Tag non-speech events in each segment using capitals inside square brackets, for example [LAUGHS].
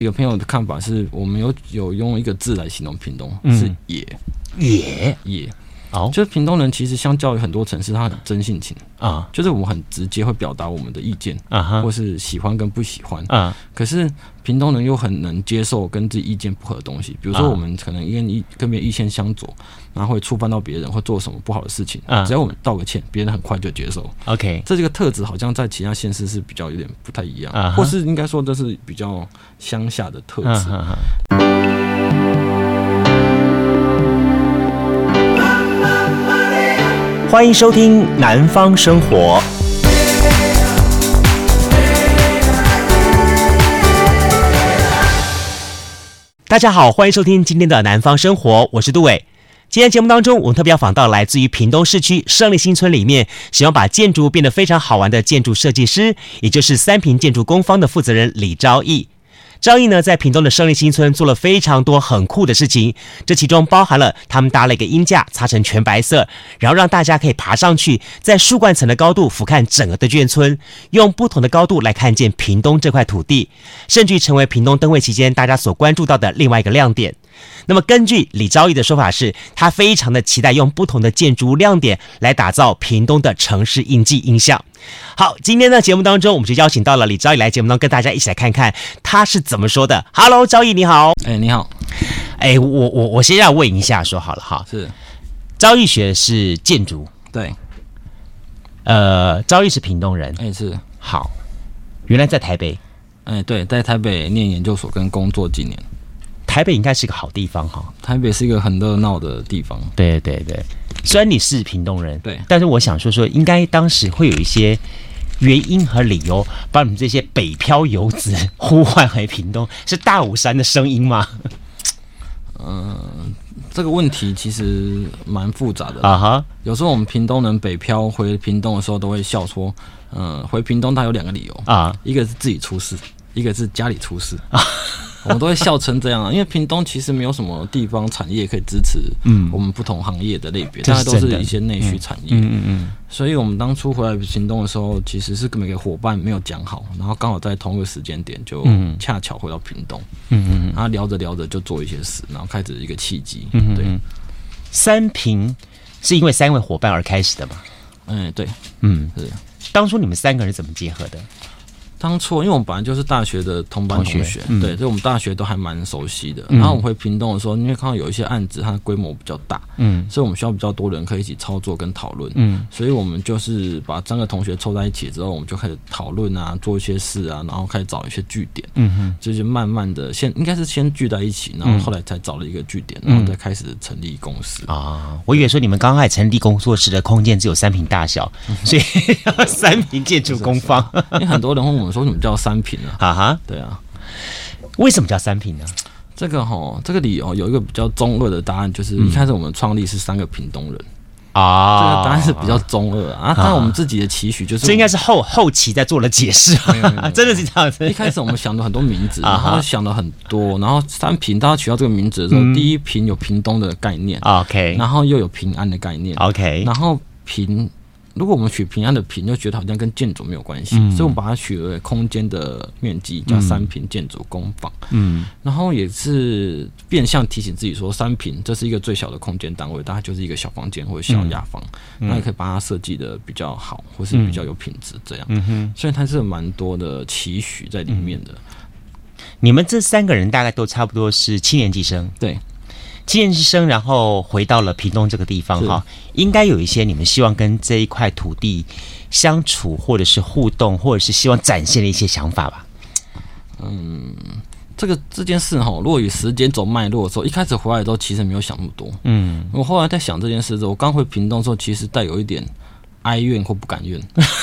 一个朋友的看法是，我们有有用一个字来形容屏东，嗯、是野。野。野。哦，就是屏东人其实相较于很多城市，他很真性情啊，就是我们很直接会表达我们的意见啊，或是喜欢跟不喜欢啊。可是屏东人又很能接受跟自己意见不合的东西，比如说我们可能因为跟别人意见相左，然后会触犯到别人，会做什么不好的事情，只要我们道个歉，别人很快就接受。OK，这这个特质好像在其他县市是比较有点不太一样，或是应该说这是比较乡下的特质。欢迎收听《南方生活》。大家好，欢迎收听今天的《南方生活》，我是杜伟。今天节目当中，我们特别要访到来自于屏东市区胜利新村里面，喜欢把建筑变得非常好玩的建筑设计师，也就是三平建筑工坊的负责人李昭义。张毅呢，在屏东的胜利新村做了非常多很酷的事情，这其中包含了他们搭了一个鹰架，擦成全白色，然后让大家可以爬上去，在树冠层的高度俯瞰整个的眷村，用不同的高度来看见屏东这块土地，甚至成为屏东灯会期间大家所关注到的另外一个亮点。那么，根据李昭义的说法是，他非常的期待用不同的建筑亮点来打造屏东的城市印记印象。好，今天的节目当中，我们就邀请到了李昭义来节目当中跟大家一起来看看他是怎么说的。Hello，昭义你好。哎，你好。哎，我我我先要问一下，说好了哈。是。昭义学是建筑。对。呃，昭义是屏东人。哎，是。好。原来在台北。哎，对，在台北念研究所跟工作几年。台北应该是个好地方哈，台北是一个很热闹的地方。对对对，虽然你是屏东人，对，但是我想说说，应该当时会有一些原因和理由，把你们这些北漂游子呼唤回屏东，是大武山的声音吗？嗯、[LAUGHS] 呃，这个问题其实蛮复杂的啊哈。有时候我们屏东人北漂回屏东的时候，都会笑说，嗯、呃，回屏东他有两个理由啊，一个是自己出事，一个是家里出事啊。[LAUGHS] [LAUGHS] 我们都会笑成这样啊，因为屏东其实没有什么地方产业可以支持，嗯，我们不同行业的类别，大家都是一些内需产业，嗯嗯嗯。所以我们当初回来屏东的时候，其实是跟每个伙伴没有讲好，然后刚好在同一个时间点，就恰巧回到屏东，嗯嗯，然后聊着聊着就做一些事，然后开始一个契机，嗯对。三平是因为三位伙伴而开始的吗？嗯，对，嗯，是。当初你们三个人怎么结合的？当初，因为我们本来就是大学的同班同学，对，所以我们大学都还蛮熟悉的。嗯、然后我们回屏东的时候，因为看到有一些案子，它的规模比较大，嗯，所以我们需要比较多人可以一起操作跟讨论，嗯，所以我们就是把三个同学凑在一起之后，我们就开始讨论啊，做一些事啊，然后开始找一些据点，嗯哼，就是慢慢的先应该是先聚在一起，然后后来才找了一个据点，然后再开始成立公司。啊。我以为说你们刚开始成立工作室的空间只有三平大小，[LAUGHS] 所以三平建筑工方，因为很多人问我们说什么叫三平。啊。哈，对啊，为什么叫三平呢？这个哈，这个理由有一个比较中二的答案，就是一开始我们创立是三个屏东人。啊，这个答案是比较中二啊。但我们自己的期许就是，这应该是后后期在做了解释，[LAUGHS] 真的是这样子。一开始我们想了很多名字，然后想了很多，然后三平大家取到这个名字的时候，第一平有屏东的概念，OK，然后又有平安的概念，OK，然后平。如果我们取平安的平，就觉得好像跟建筑没有关系，嗯、所以我们把它取为空间的面积叫三平建筑工坊。嗯，然后也是变相提醒自己说，三平这是一个最小的空间单位，大概就是一个小房间或者小雅房，嗯、那也可以把它设计的比较好，或是比较有品质这样。嗯哼，所以它是有蛮多的期许在里面的。你们这三个人大概都差不多是七年级生，对。七年级生，然后回到了屏东这个地方哈，应该有一些你们希望跟这一块土地相处，或者是互动，或者是希望展现的一些想法吧。嗯，这个这件事哈，如果以时间走脉络的时候，一开始回来的时候其实没有想那么多。嗯，我后来在想这件事的时候，我刚回屏东的时候，其实带有一点哀怨或不甘愿。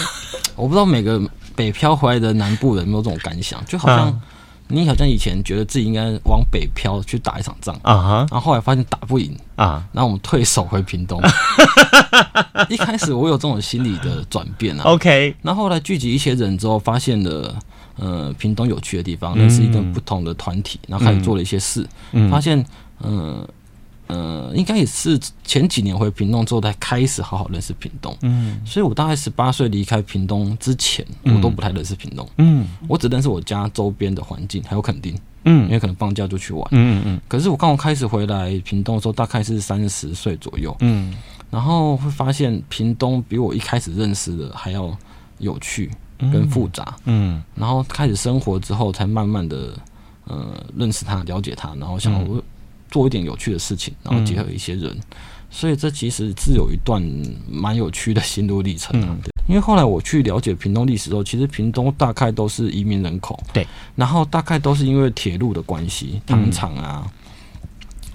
[LAUGHS] 我不知道每个北漂回来的南部人有没有这种感想，就好像。你好像以前觉得自己应该往北漂去打一场仗啊哈，然后后来发现打不赢啊，然后我们退守回屏东。[LAUGHS] 一开始我有这种心理的转变啊，OK，然后后来聚集一些人之后，发现了呃屏东有趣的地方，认识一个不同的团体，然后开始做了一些事，发现嗯呃，应该也是前几年回屏东之后才开始好好认识屏东。嗯，所以我大概十八岁离开屏东之前，我都不太认识屏东。嗯，我只认识我家周边的环境，还有垦丁。嗯，因为可能放假就去玩。嗯嗯，可是我刚好开始回来屏东的时候，大概是三十岁左右。嗯，然后会发现屏东比我一开始认识的还要有趣跟复杂。嗯，然后开始生活之后，才慢慢的呃认识他，了解他，然后想我。做一点有趣的事情，然后结合一些人，嗯、所以这其实是有一段蛮有趣的心路历程啊。嗯、对，因为后来我去了解屏东历史之后，其实屏东大概都是移民人口，对，然后大概都是因为铁路的关系，糖厂啊、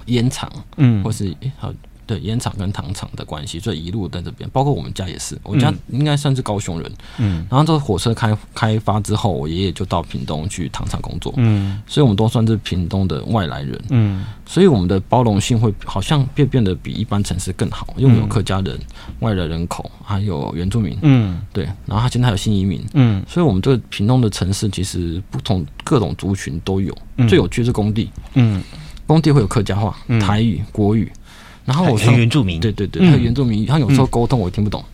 烟厂，嗯，或是好。对烟厂跟糖厂的关系，所以一路在这边，包括我们家也是，我家应该算是高雄人，嗯，然后这个火车开开发之后，我爷爷就到屏东去糖厂工作，嗯，所以我们都算是屏东的外来人，嗯，所以我们的包容性会好像变变得比一般城市更好，因为我们有客家人、外来人口，还有原住民，嗯，对，然后他现在还有新移民，嗯，所以我们这个屏东的城市其实不同各种族群都有，最有趣是工地，嗯，工地会有客家话、台语、国语。然后我说原住民，对对对，他原住民，他有时候沟通我听不懂，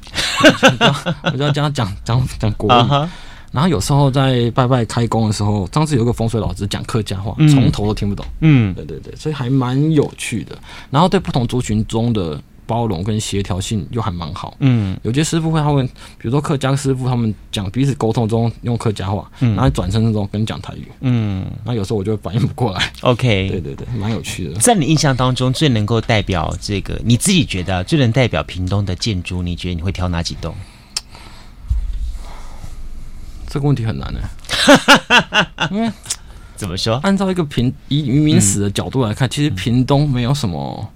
[LAUGHS] 我就要跟他讲讲讲国语。然后有时候在拜拜开工的时候，上次有个风水老师讲客家话，从头都听不懂。嗯，对对对，所以还蛮有趣的。然后对不同族群中的。包容跟协调性又还蛮好，嗯，有些师傅会他们，比如说客家师傅他们讲彼此沟通中用客家话，嗯，然后转身那种跟你讲台语，嗯，那有时候我就反应不过来，OK，对对对，蛮有趣的。在你印象当中，最能够代表这个你自己觉得最能代表屏东的建筑，你觉得你会挑哪几栋？这个问题很难呢，[LAUGHS] 因为怎么说？按照一个平以移民史的角度来看，其实屏东没有什么。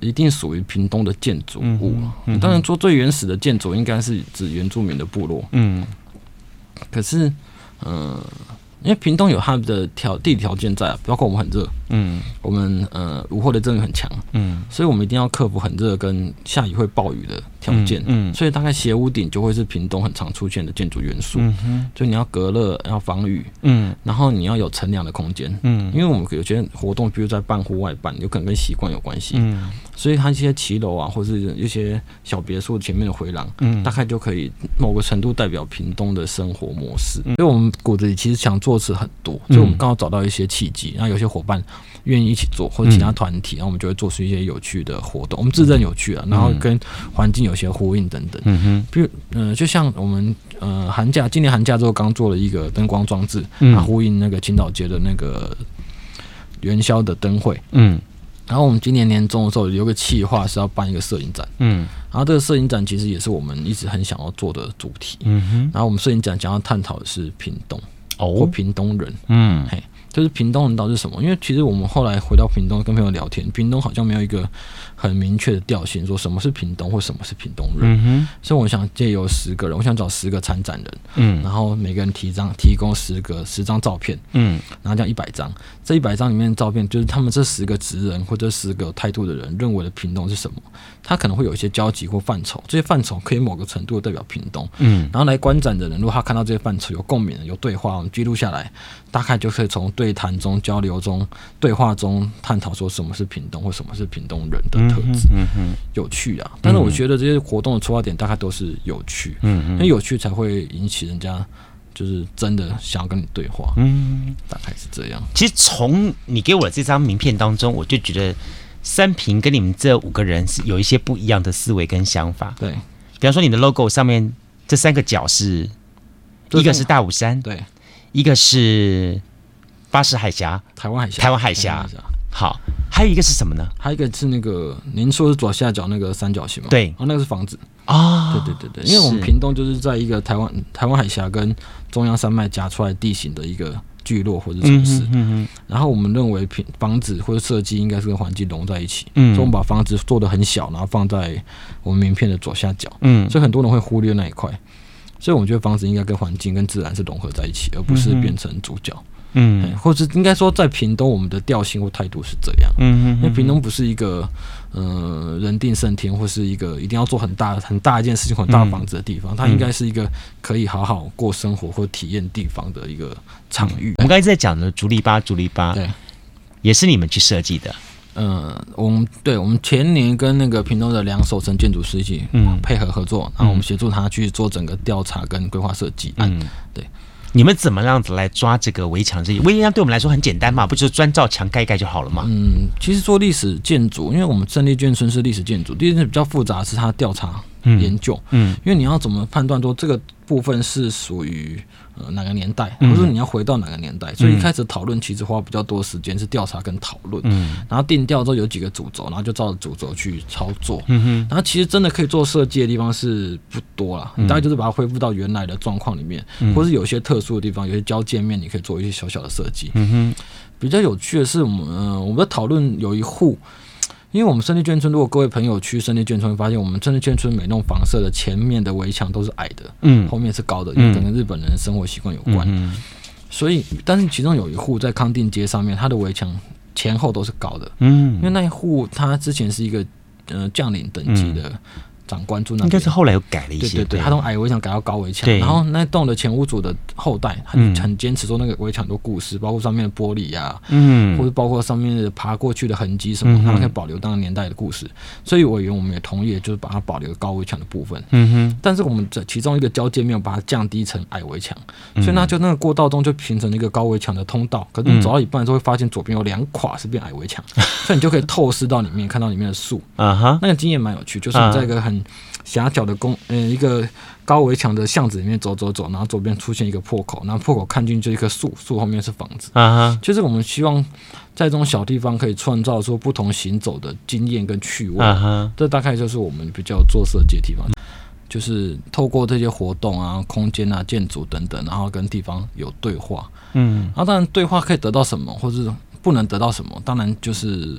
一定属于屏东的建筑物。当然说最原始的建筑应该是指原住民的部落。嗯，可是，嗯、呃。因为屏东有它的条地理条件在，包括我们很热，嗯，我们呃午后的阵雨很强，嗯，所以我们一定要克服很热跟下雨会暴雨的条件，嗯，嗯，所以大概斜屋顶就会是屏东很常出现的建筑元素，嗯哼，就你要隔热，要防雨，嗯，然后你要有乘凉的空间，嗯，因为我们有些活动，比如在办户外办，有可能跟习惯有关系，嗯，所以它一些骑楼啊，或是一些小别墅前面的回廊，嗯，大概就可以某个程度代表屏东的生活模式，所以我们骨子里其实想做。的事很多，所以我们刚好找到一些契机，然后有些伙伴愿意一起做，或者其他团体，然后我们就会做出一些有趣的活动。我们自认有趣啊，然后跟环境有些呼应等等。嗯哼，比如嗯，就像我们呃寒假今年寒假之后刚做了一个灯光装置，啊，呼应那个青岛街的那个元宵的灯会。嗯。然后我们今年年终的时候有个计划是要办一个摄影展，嗯，然后这个摄影展其实也是我们一直很想要做的主题，嗯哼。然后我们摄影展想要探讨的是屏东。哦或屏东人，嗯，嘿，就是屏东人到底是什么？因为其实我们后来回到屏东跟朋友聊天，屏东好像没有一个很明确的调性，说什么是屏东或什么是屏东人。嗯哼，所以我想借由十个人，我想找十个参展人，嗯，然后每个人提张提供十个十张照片，嗯，然后这样一百张，这一百张里面的照片就是他们这十个职人或者十个有态度的人认为的屏东是什么？他可能会有一些交集或范畴，这些范畴可以某个程度代表屏东，嗯，然后来观展的人，如果他看到这些范畴有共鸣、有对话，我们记录下来，大概就可以从对谈中、交流中、对话中探讨说什么是屏东或什么是屏东人的特质，嗯哼，有趣啊。但是我觉得这些活动的出发点大概都是有趣，嗯嗯，因为有趣才会引起人家就是真的想要跟你对话，嗯，大概是这样。其实从你给我的这张名片当中，我就觉得。三平跟你们这五个人是有一些不一样的思维跟想法。对，比方说你的 logo 上面这三个角是，一个是大武山，对，一个是巴士海峡，台湾海峡，台湾海峡。好，还有一个是什么呢？还有一个是那个您说是左下角那个三角形吗？对，哦，那个是房子。啊。对对对对，因为我们屏东就是在一个台湾台湾海峡跟中央山脉夹出来地形的一个。聚落或者城市，嗯嗯、然后我们认为平房子或者设计应该是跟环境融在一起，嗯、所以我们把房子做的很小，然后放在我们名片的左下角，嗯，所以很多人会忽略那一块，所以我觉得房子应该跟环境跟自然是融合在一起，而不是变成主角。嗯，或者应该说，在屏东，我们的调性或态度是这样。嗯，因为屏东不是一个，呃，人定胜天，或是一个一定要做很大很大一件事情、很大房子的地方。它应该是一个可以好好过生活或体验地方的一个场域。我们刚才在讲的竹篱笆，竹篱笆，对，也是你们去设计的。嗯，我们对我们前年跟那个平东的两手城建筑师一起嗯配合合作，然后我们协助他去做整个调查跟规划设计。嗯，对。你们怎么样子来抓这个围墙？这些围墙对我们来说很简单嘛，不就是砖造墙盖盖就好了嘛？嗯，其实做历史建筑，因为我们胜利眷村是历史建筑，第一件事比较复杂是它调查。研究，嗯，因为你要怎么判断说这个部分是属于呃哪个年代，或者你要回到哪个年代，所以一开始讨论其实花比较多时间是调查跟讨论，嗯，然后定调之后有几个主轴，然后就照着主轴去操作，嗯哼，然后其实真的可以做设计的地方是不多啦，大概就是把它恢复到原来的状况里面，或是有些特殊的地方，有些交界面你可以做一些小小的设计，嗯哼，比较有趣的是我们，呃，我们的讨论有一户。因为我们胜利眷村，如果各位朋友去胜利眷村，会发现我们胜利眷村每栋房舍的前面的围墙都是矮的，嗯，后面是高的，因为可能日本人的生活习惯有关，嗯，所以，但是其中有一户在康定街上面，它的围墙前后都是高的，嗯，因为那一户他之前是一个呃将领等级的。长官住那，应该是后来又改了一些。对对对，他从矮围墙改到高围墙。然后那栋的前屋主的后代很很坚持说，那个围墙很多故事，包括上面的玻璃呀，嗯，或者包括上面的爬过去的痕迹什么，他们可以保留当年代的故事。所以委员我们也同意，就是把它保留高围墙的部分。嗯哼。但是我们这其中一个交界面把它降低成矮围墙，所以那就那个过道中就形成了一个高围墙的通道。可是你走到一半的时候会发现左边有两垮是变矮围墙，所以你就可以透视到里面，看到里面的树。[LAUGHS] 啊哈。那个经验蛮有趣，就是在一个很。狭小的公，嗯，一个高围墙的巷子里面走走走，然后左边出现一个破口，然后破口看进去一棵树，树后面是房子。啊哈，就是我们希望在这种小地方可以创造出不同行走的经验跟趣味。啊哈，这大概就是我们比较做设计的地方，就是透过这些活动啊、空间啊、建筑等等，然后跟地方有对话。嗯，然后当然对话可以得到什么，或是不能得到什么，当然就是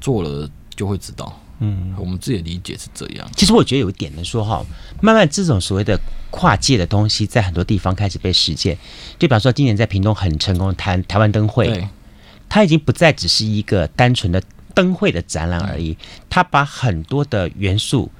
做了就会知道。嗯，我们自己的理解是这样。其实我觉得有一点呢，说哈，慢慢这种所谓的跨界的东西，在很多地方开始被实践。就比方说，今年在屏东很成功的台台湾灯会，它已经不再只是一个单纯的灯会的展览而已，它把很多的元素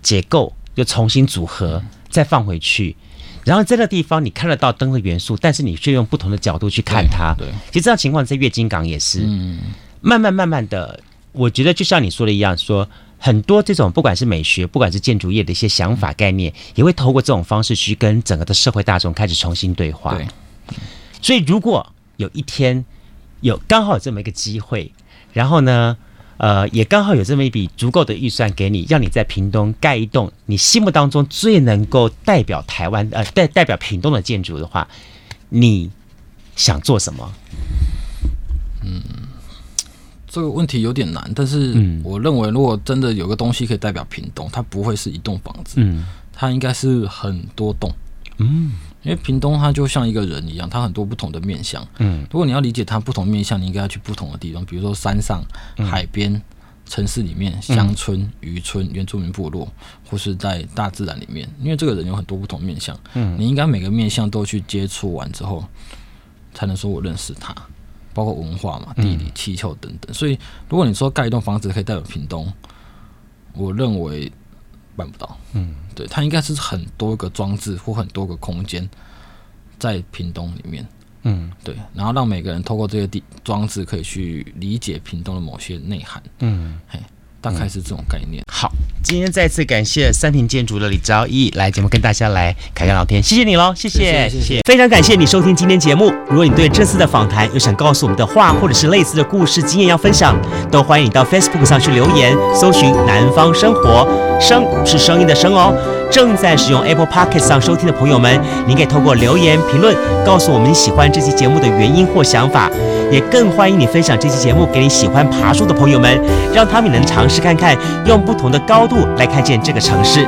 结构又重新组合，再放回去，然后在那个地方你看得到灯的元素，但是你却用不同的角度去看它。对，对其实这样情况在月经港也是，嗯，慢慢慢慢的。我觉得就像你说的一样，说很多这种不管是美学，不管是建筑业的一些想法概念，也会透过这种方式去跟整个的社会大众开始重新对话。对，所以如果有一天有刚好有这么一个机会，然后呢，呃，也刚好有这么一笔足够的预算给你，让你在屏东盖一栋你心目当中最能够代表台湾呃代代表屏东的建筑的话，你想做什么？嗯。这个问题有点难，但是我认为，如果真的有个东西可以代表屏东，它不会是一栋房子，嗯，它应该是很多栋，嗯，因为屏东它就像一个人一样，它很多不同的面相，嗯，如果你要理解它不同面相，你应该要去不同的地方，比如说山上、海边、城市里面、乡村、渔村、原住民部落，或是在大自然里面，因为这个人有很多不同面相，嗯，你应该每个面相都去接触完之后，才能说我认识他。包括文化嘛、地理、气候等等，所以如果你说盖一栋房子可以代表屏东，我认为办不到。嗯，对，它应该是很多个装置或很多个空间在屏东里面。嗯，对，然后让每个人透过这些地装置可以去理解屏东的某些内涵。嗯，嘿。大概是这种概念。好，今天再次感谢三庭建筑的李昭义来节目跟大家来侃侃聊天，谢谢你喽，谢谢，谢谢，非常感谢你收听今天节目。如果你对这次的访谈有想告诉我们的话，或者是类似的故事经验要分享，都欢迎你到 Facebook 上去留言，搜寻“南方生活”，声是声音的声哦。正在使用 Apple Podcast 上收听的朋友们，您可以透过留言评论告诉我们你喜欢这期节目的原因或想法。也更欢迎你分享这期节目给你喜欢爬树的朋友们，让他们能尝试看看，用不同的高度来看见这个城市。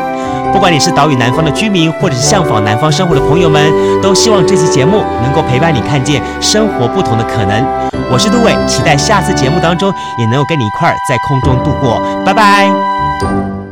不管你是岛屿南方的居民，或者是向往南方生活的朋友们，都希望这期节目能够陪伴你看见生活不同的可能。我是杜伟，期待下次节目当中也能够跟你一块儿在空中度过。拜拜。